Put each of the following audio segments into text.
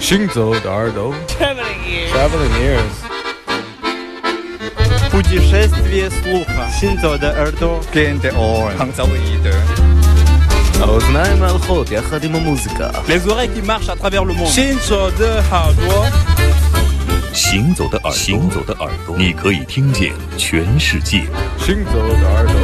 行走的耳朵 Traveling ears. Traveling ears Путешествие слуха. Синзо де Эрдо. Gente on. האוזניים הלכות יחד עם המוזיקה Les oreilles qui marchent à travers le monde. 行走的耳朵，行走的耳朵，行走的耳朵，你可以听见全世界。 行走的耳朵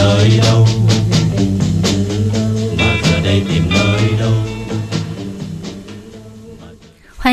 Doi, know.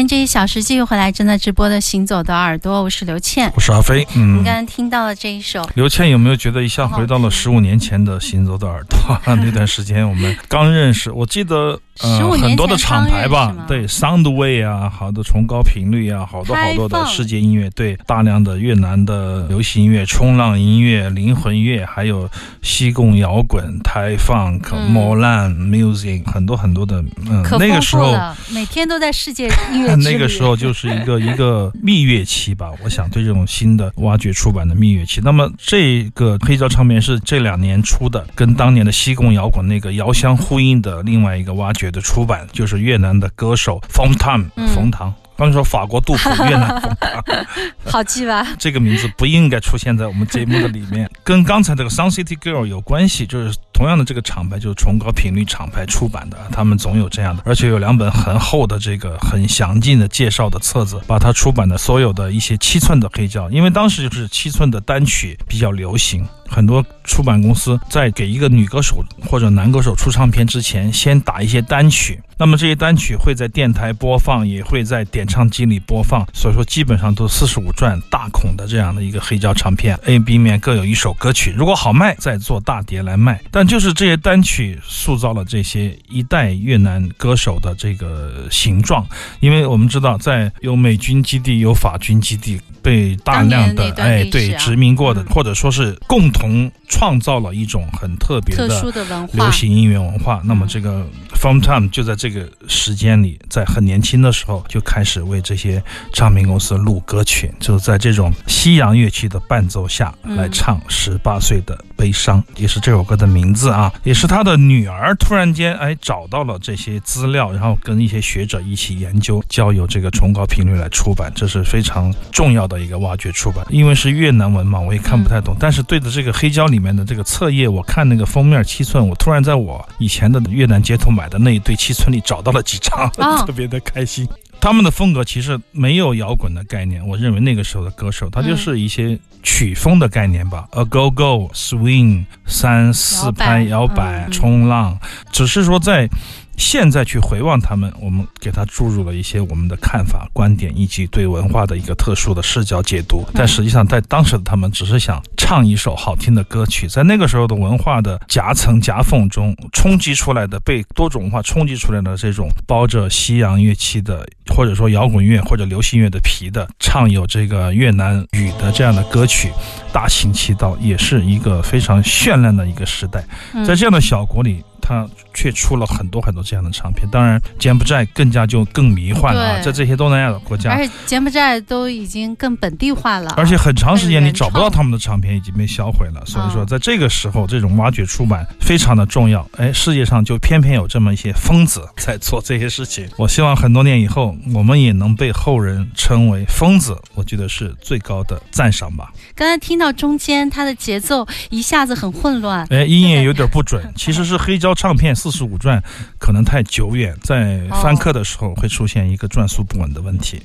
这一小时继续回来，正在直播的《行走的耳朵》，我是刘倩。我是阿飞。你嗯刚，刚听到了这一首，刘倩有没有觉得一下回到了十五年前的《行走的耳朵》那段时间？我们刚认识，我记得呃15年前很多的厂牌吧对，Soundway 啊，好多崇高频率啊，好多好多的世界音乐，对，大量的越南的流行音乐、冲浪音乐、灵魂乐，还有西贡摇滚、台 funk、嗯 Molan music，很多很多的，嗯，那个时候。每天都在世界音乐那个时候就是一个一个蜜月期吧，我想对这种新的挖掘出版的蜜月期。那么这个黑胶唱片是这两年出的，跟当年的西贡摇滚那个遥相呼应的另外一个挖掘的出版，就是越南的歌手冯唐嗯，冯唐。刚说法国杜甫，越南冯唐。好记吧？这个名字不应该出现在我们节目的里面，跟刚才这个 Sun City Girl 有关系，就是同样的这个厂牌，就是崇高频率厂牌出版的，他们总有这样的，而且有两本很厚的这个很详尽的介绍的册子，把它出版的所有的一些七寸的黑胶，因为当时就是七寸的单曲比较流行，很多出版公司在给一个女歌手或者男歌手出唱片之前，先打一些单曲。那么这些单曲会在电台播放，也会在点唱机里播放。所以说，基本上都四十五转大孔的这样的一个黑胶唱片，A、B 面各有一首歌曲。如果好卖，再做大碟来卖。但就是这些单曲塑造了这些一代越南歌手的这个形状，因为我们知道，在有美军基地、有法军基地，被大量的哎对殖民过的，或者说是共同创造了一种很特别的流行音乐文化。那么这个 From Time 就在这个时间里，在很年轻的时候就开始为这些唱片公司录歌曲，就在这种西洋乐器的伴奏下来唱《十八岁的悲伤》，也是这首歌的名字啊，也是他的女儿突然间哎找到了这些资料，然后跟一些学者一起研究，交由这个崇高频率来出版，这是非常重要的一个挖掘出版。因为是越南文嘛，我也看不太懂，但是对着这个黑胶里面的这个册页，我看那个封面七寸，我突然在我以前的越南街头买的那一堆七寸里找到了几张，哦 特别的开心。他们的风格其实没有摇滚的概念，我认为那个时候的歌手，他就是一些曲风的概念吧、a go go swing 三四拍摇摇摆摆嗯冲浪，只是说在。现在去回望他们，我们给他注入了一些我们的看法、观点，以及对文化的一个特殊的视角解读。但实际上，在当时的他们只是想唱一首好听的歌曲，在那个时候的文化的夹层夹缝中冲击出来的，被多种文化冲击出来的这种包着西洋乐器的，或者说摇滚乐或者流行乐的皮的，唱有这个越南语的这样的歌曲，大行其道，也是一个非常绚烂的一个时代。在这样的小国里，他却出了很多很多这样的唱片。当然，柬埔寨更加就更迷幻了啊，在这些东南亚的国家而。且柬埔寨都已经更本地化了，而且很长时间你找不到他们的唱片，已经被销毁了。所以说，嗯在这个时候，这种挖掘出版非常的重要。哎，世界上就偏偏有这么一些疯子在做这些事情。我希望很多年以后，我们也能被后人称为疯子，我觉得是最高的赞赏吧。刚才听到中间它的节奏一下子很混乱，哎，音也有点不准，其实是黑胶唱片四十五转，可能太久远，在翻刻的时候会出现一个转速不稳的问题。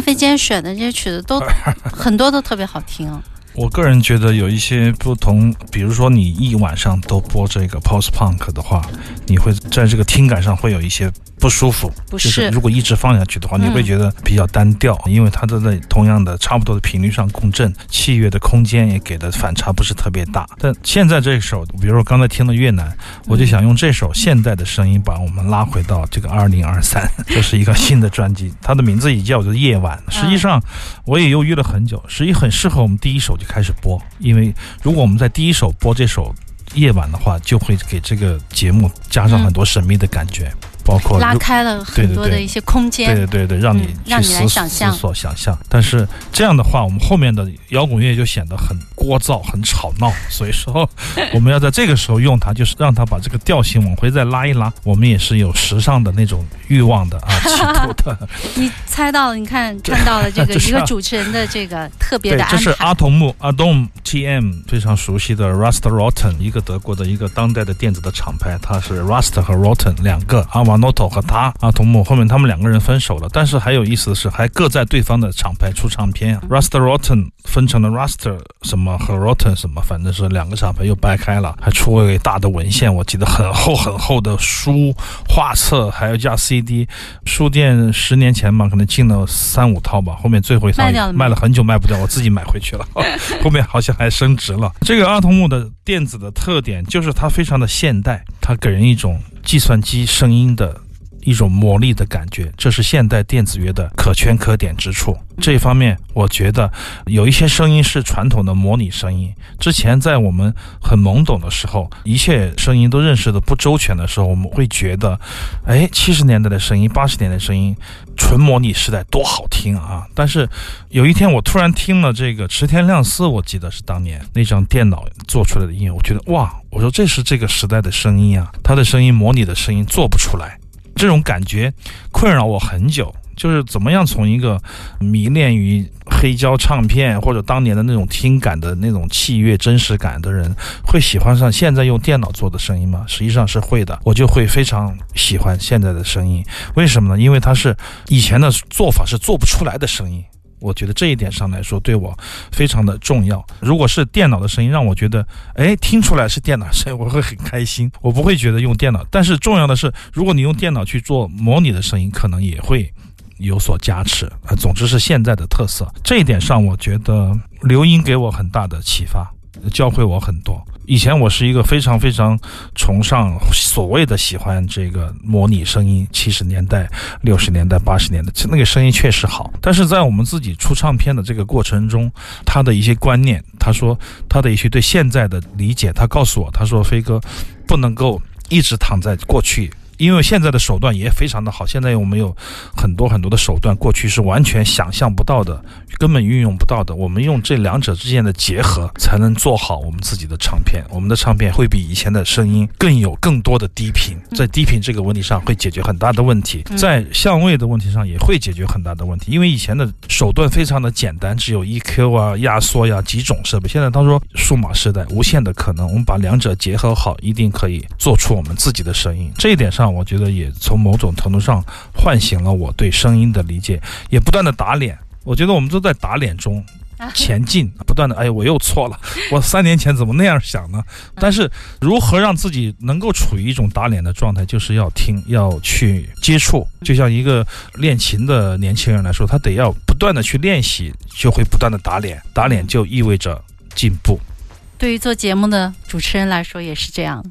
飞今天选的这些曲子都 很多都特别好听。我个人觉得有一些不同，比如说你一晚上都播这个 post punk 的话，你会在这个听感上会有一些不舒服。不就是如果一直放下去的话，你会觉得比较单调，因为它都在同样的差不多的频率上共振，器乐的空间也给的反差不是特别大。但现在这首，比如说刚才听的越南，我就想用这首现代的声音把我们拉回到这个二零二三，这是一个新的专辑，它的名字也叫做夜晚。实际上我也犹豫了很久，实际很适合我们第一首就开始播，因为如果我们在第一首播这首夜晚的话，就会给这个节目加上很多神秘的感觉。包括拉开了很多的一些空间，对对对对，让你让你来想象、思索、想象。但是这样的话，我们后面的摇滚乐就显得很聒噪、很吵闹。所以说，我们要在这个时候用它，就是让它把这个调性往回再拉一拉。我们也是有时尚的那种欲望的啊，企图的。你猜到了？你看看到了这个 一个主持人的这个特别的安排。这是阿童木阿东 TM 非常熟悉的 Rust Rotten，一个德国的一个当代的电子的厂牌，它是 Rust 和 Rotten 两个阿瓦。Noto 和他阿童木后面他们两个人分手了，但是还有意思的是，还各在对方的厂牌出唱片啊。Rust Rotten 分成了 Rust 什么和 Rotten 什么，反正是两个厂牌又掰开了，还出了大的文献，我记得很厚很厚的书、画册，还有加 CD。书店十年前嘛，可能进了三五套吧，后面最后一套卖了很久卖不掉，我自己买回去了。后面好像还升值了。这个阿童木的电子的特点就是它非常的现代，它给人一种。计算机声音的一种魔力的感觉，这是现代电子乐的可圈可点之处。这一方面，我觉得有一些声音是传统的模拟声音。之前在我们很懵懂的时候，一切声音都认识的不周全的时候，我们会觉得，哎，七十年代的声音，八十年代的声音，纯模拟时代多好听啊！但是有一天，我突然听了这个池田亮司，我记得是当年那张电脑做出来的音乐，我觉得哇！我说这是这个时代的声音啊，他的声音模拟的声音做不出来，这种感觉困扰我很久。就是怎么样从一个迷恋于黑胶唱片或者当年的那种听感的那种器乐真实感的人，会喜欢上现在用电脑做的声音吗？实际上是会的，我就会非常喜欢现在的声音。为什么呢？因为它是以前的做法是做不出来的声音。我觉得这一点上来说，对我非常的重要。如果是电脑的声音，让我觉得，哎，听出来是电脑声音，我会很开心。我不会觉得用电脑。但是重要的是，如果你用电脑去做模拟的声音，可能也会有所加持。啊，总之是现在的特色。这一点上，我觉得刘英给我很大的启发，教会我很多。以前我是一个非常非常崇尚所谓的喜欢这个模拟声音，七十年代、六十年代、八十年代，那个声音确实好。但是在我们自己出唱片的这个过程中，他的一些观念，他说他的一些对现在的理解，他告诉我，他说飞哥不能够一直躺在过去。因为现在的手段也非常的好，现在我们有很多很多的手段，过去是完全想象不到的，根本运用不到的。我们用这两者之间的结合，才能做好我们自己的唱片。我们的唱片会比以前的声音更有更多的低频，在低频这个问题上会解决很大的问题，在相位的问题上也会解决很大的问题。因为以前的手段非常的简单，只有 EQ 啊、压缩呀几种设备。现在他说数码时代无限的可能，我们把两者结合好，一定可以做出我们自己的声音。这一点上。我觉得也从某种程度上唤醒了我对声音的理解，也不断的打脸。我觉得我们都在打脸中前进，不断的哎，我又错了，我三年前怎么那样想呢？但是如何让自己能够处于一种打脸的状态，就是要听，要去接触。就像一个练琴的年轻人来说，他得要不断的去练习，就会不断的打脸，打脸就意味着进步。对于做节目的主持人来说，也是这样。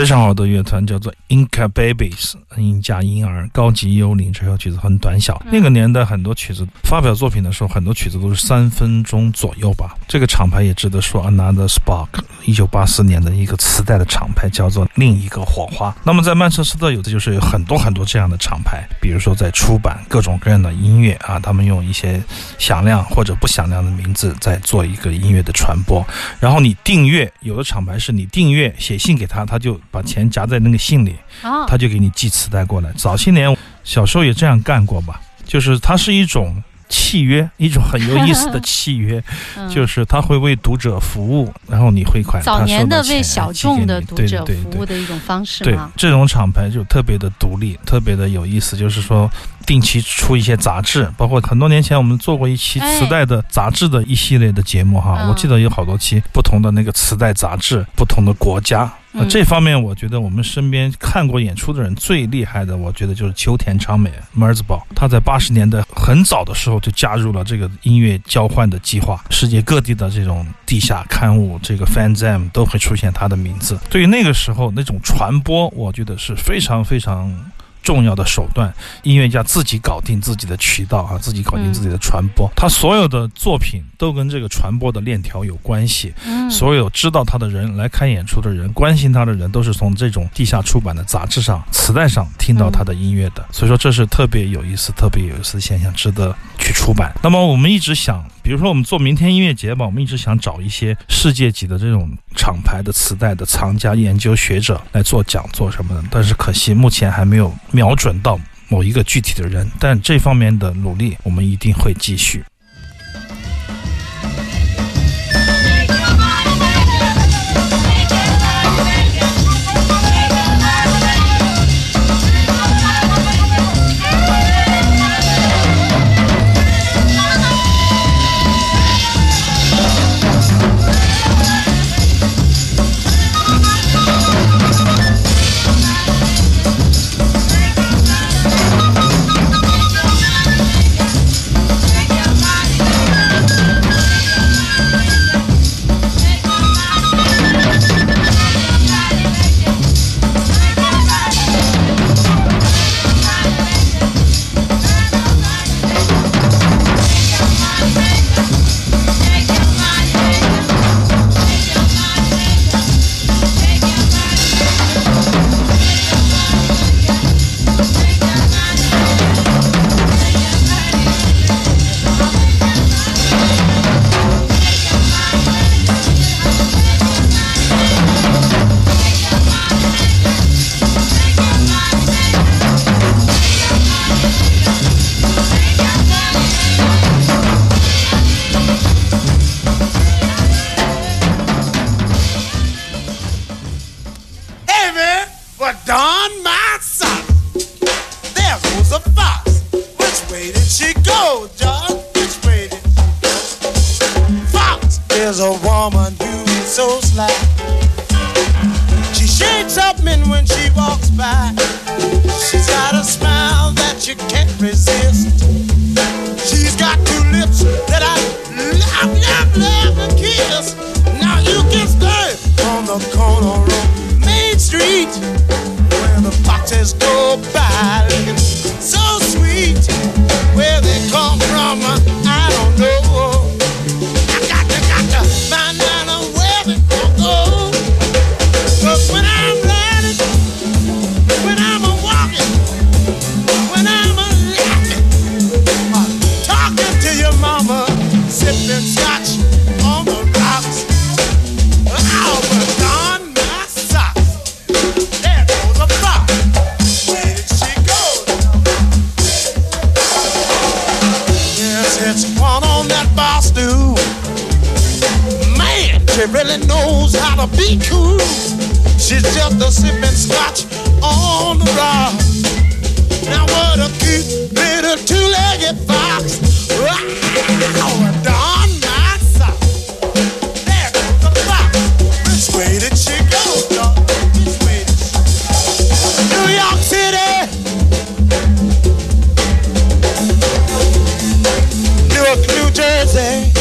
非常好的乐团，叫做 Inca Babies，印加婴儿，高级幽灵。这首曲子很短小，那个年代很多曲子发表作品的时候，很多曲子都是三分钟左右吧。这个厂牌也值得说，Another Spark，一九八四年的一个磁带的厂牌，叫做另一个火花。那么在曼彻斯特有的就是有很多很多这样的厂牌，比如说在出版各种各样的音乐啊，他们用一些响亮或者不响亮的名字在做一个音乐的传播。然后你订阅，有的厂牌是你订阅写信给他，他就把钱夹在那个信里，哦，他就给你寄磁带过来。早些年小时候也这样干过吧，就是它是一种契约，一种很有意思的契约，嗯就是他会为读者服务，然后你汇款。早年的为小众的读者服务的一种方式对嘛。这种厂牌就特别的独立，特别的有意思，就是说定期出一些杂志，包括很多年前我们做过一期哎磁带的杂志的一系列的节目哈，嗯我记得有好多期不同的那个磁带杂志，不同的国家。那嗯这方面，我觉得我们身边看过演出的人最厉害的，我觉得就是秋田昌美 Merzbow，他在八十年代很早的时候就加入了这个音乐交换的计划，世界各地的这种地下刊物，这个 Fanzam 都会出现他的名字。对于那个时候那种传播，我觉得是非常非常。重要的手段，音乐家自己搞定自己的渠道啊，自己搞定自己的传播。他所有的作品都跟这个传播的链条有关系。嗯，所有知道他的人、来看演出的人、关心他的人，都是从这种地下出版的杂志上、磁带上听到他的音乐的。所以说，这是特别有意思、特别有意思的现象，值得去出版。那么，我们一直想，比如说我们做明天音乐节吧，我们一直想找一些世界级的这种厂牌的磁带的藏家、研究学者来做讲座什么的，但是可惜目前还没有瞄准到某一个具体的人。但这方面的努力，我们一定会继续。say.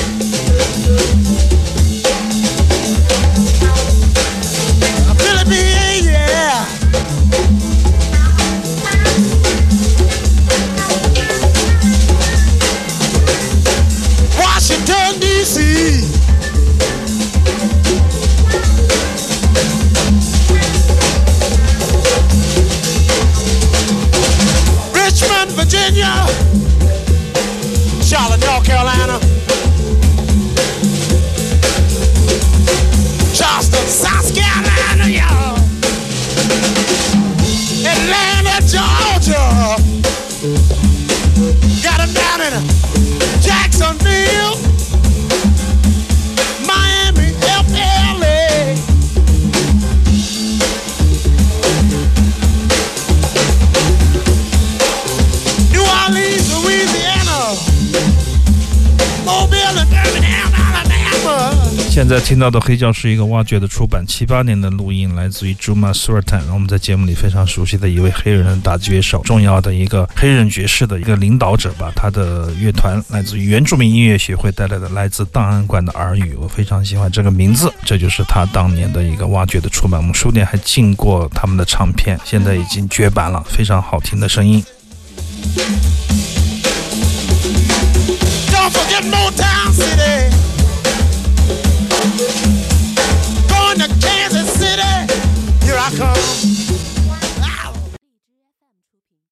在听到的黑胶是一个挖掘的出版，七八年的录音，来自于 Juma Surtan，我们在节目里非常熟悉的一位黑人打击乐手，重要的一个黑人爵士的一个领导者吧。他的乐团来自于原住民音乐协会带来的来自档案馆的耳语，我非常喜欢这个名字，这就是他当年的一个挖掘的出版。我们书店还进过他们的唱片，现在已经绝版了，非常好听的声音。Don't forget Motown City. Come.